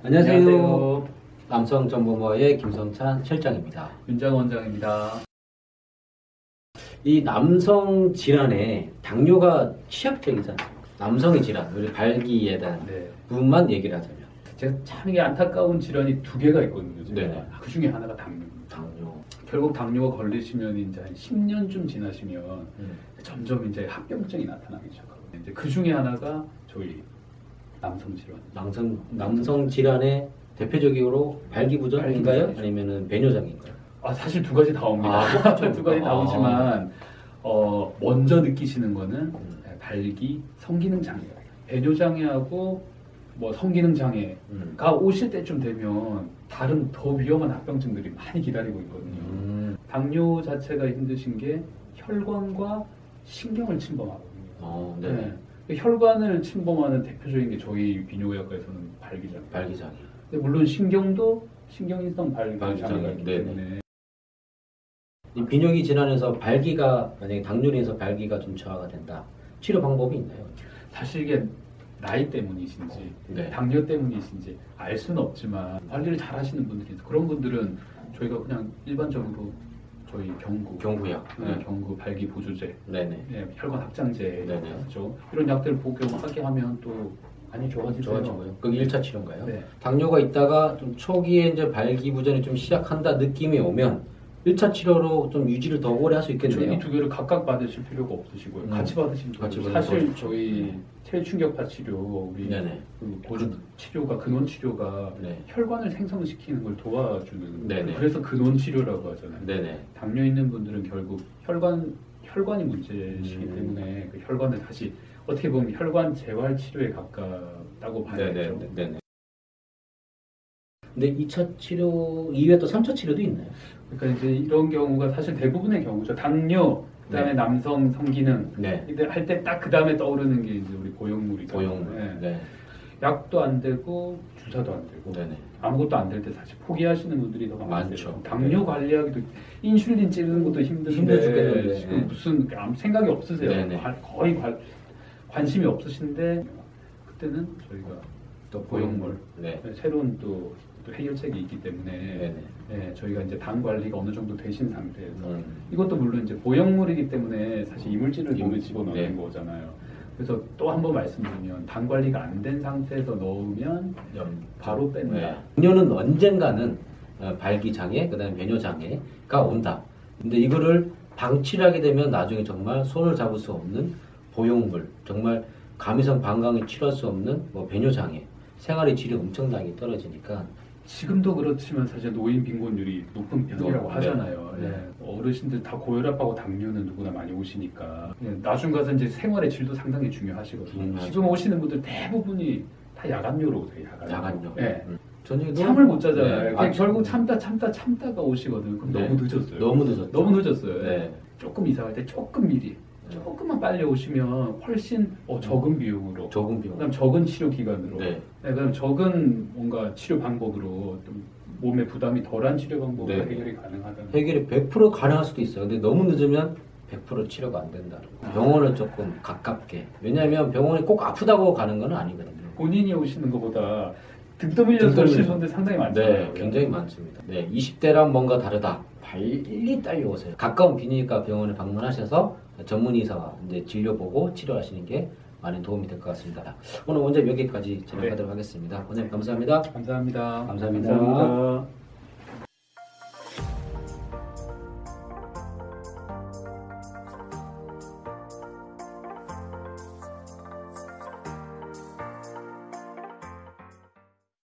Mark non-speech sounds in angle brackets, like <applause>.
안녕하세요. 남성정보모의 김성찬 실장입니다. 윤장 원장입니다. 이 남성 질환에 당뇨가 취약적이잖아요. 남성의 질환, 우리 발기에 대한 네. 부분만 얘기를 하자면 제가 참 이게 안타까운 질환이 두 개가 있거든요. 제가. 네네. 그 중에 하나가 당뇨입니다. 당뇨. 결국 당뇨가 걸리시면 이제 한 10년쯤 지나시면 음. 점점 이제 합병증이 나타나기 시작하거든요. 이제 그 중에 하나가 저희 남성 질환. 남성 남성 질환의 대표적으로 발기부전인가요? 아니면은 배뇨장인가요? 아 사실 두 가지 다 옵니다. 아. <laughs> 두 가지 다 아. 오지만 어, 먼저 느끼시는 거는 음. 발기 성기능 장애예요. 배뇨 장애하고 뭐 성기능 장애 음. 가 오실 때쯤 되면 다른 더 위험한 합병증들이 많이 기다리고 있거든요. 음. 당뇨 자체가 힘드신 게 혈관과 신경을 침범하거든요. 어, 네. 네. 그 혈관을 침범하는 대표적인 게 저희 비뇨의학과에서는 발기장. 발기장이. 근데 물론 신경도 신경인성 발기장이 발기장이, 있기 네네. 때문에 이 비뇨기 질환에서 발기가 만약에 당뇨로 인해서 발기가 좀 저하가 된다. 치료 방법이 있나요? 사실 이게 나이 때문이신지 네. 당뇨 때문이신지 알 수는 없지만 관리를 잘 하시는 분들이 있어요. 그런 분들은 저희가 그냥 일반적으로 저희 경구 경구약. 네, 네. 경구 발기 보조제 네네. 네, 혈관 확장제 네네. 죠 이런 약들 복용하게 하면 또 많이 좋아지세요. 좋아지고요. 그게 1차 치료인가요? 네. 당뇨가 있다가 좀 초기에 이제 발기부전이 좀 시작한다 느낌이 오면 1차 치료로 좀 유지를 더 오래 할 수 있겠네요. 저희 두 개를 각각 받으실 필요가 없으시고요. 음. 같이 받으시면 같이 받으면 사실. 저희 체충격파 치료 우리. 그 고주 치료가 근원 치료가 네. 혈관을 생성시키는 걸 도와주는 네네. 그래서 근원 치료라고 하잖아요. 네네. 당뇨 있는 분들은 결국 혈관 혈관이 문제시기 음. 때문에 그 혈관을 다시 어떻게 보면 혈관 재활 치료에 가깝다고 봐야죠. 네네. 네네. 근데 2차 치료 이후에 또 3차 치료도 있나요? 그러니까 이제 이런 경우가 사실 대부분의 경우죠. 당뇨, 그다음에 네. 남성 성기능 네. 할때 딱 그 다음에 떠오르는 게 이제 우리 고용물이죠. 고용물. 네. 네. 약도 안 되고 주사도 안 되고 네네. 아무것도 안 될 때 사실 포기하시는 분들이 더 많으세요. 많죠. 당뇨 네. 관리하기도 인슐린 찌르는 것도 힘든데 힘들 죽겠는데. 지금 무슨 아무 생각이 없으세요. 네네. 관- 거의 관, 관심이 없으신데 그때는 저희가 또 고용물. 네. 새로운 또, 또 해결책이 있기 때문에. 네, 저희가 이제 당 관리가 어느 정도 되신 상태에서 음. 이것도 물론 이제 보형물이기 때문에 사실 이물질을 몸에 집어넣는 네. 거잖아요. 그래서 또 한 번 말씀드리면 당 관리가 안 된 상태에서 넣으면 염. 바로 뺀다. 네. 당뇨는 언젠가는 어, 발기장애, 그다음에 배뇨장애가 온다. 근데 이거를 방치를 하게 되면 나중에 정말 손을 잡을 수 없는 보형물, 정말 감이성 방광이 치료할 수 없는 뭐 배뇨장애, 생활의 질이 엄청나게 떨어지니까 지금도 그렇지만 사실 노인 빈곤율이 높은 편이라고 네. 하잖아요. 네. 예. 어르신들 다 고혈압하고 당뇨는 누구나 많이 오시니까 예, 나중 가서 이제 생활의 질도 상당히 중요하시거든요. 음. 지금 오시는 분들 대부분이 다 야간뇨로 오세요. 야간뇨. 야간요. 예. 음. 저녁에도 잠을 못 자잖아요. 네. 그러니까 아, 결국 참다 참다 참다가 오시거든요. 그럼 네. 너무 늦었어요. 너무 늦었죠. 너무 늦었어요. 네. 조금 이상할 때 조금 미리, 조금만 빨리 오시면 훨씬 어, 적은 비용으로, 조금 비용. 그다음 적은 치료 기간으로, 네. 네, 그다음 적은 뭔가 치료 방법으로 좀 몸에 부담이 덜한 치료 방법으로 네. 해결이 가능하다는. 해결이 100% 가능할 수도 있어요. 근데 너무 늦으면 100% 치료가 안 된다. 병원을 조금 가깝게. 왜냐하면 병원이 꼭 아프다고 가는 건 아니거든요. 본인이 오시는 것보다 등 떠밀려서 등 떠밀려서. 오시는 분들 상당히 많잖아요. 네, 굉장히 많습니다. 네, 20대랑 뭔가 다르다. 빨리 딸려오세요. 가까운 비뇨기과 병원에 방문하셔서 전문의사와 이제 진료 보고 치료하시는 게 많은 도움이 될 것 같습니다. 오늘 원장 여기까지 진행하도록 하겠습니다. 원장님 감사합니다. 감사합니다. 감사합니다. 감사합니다.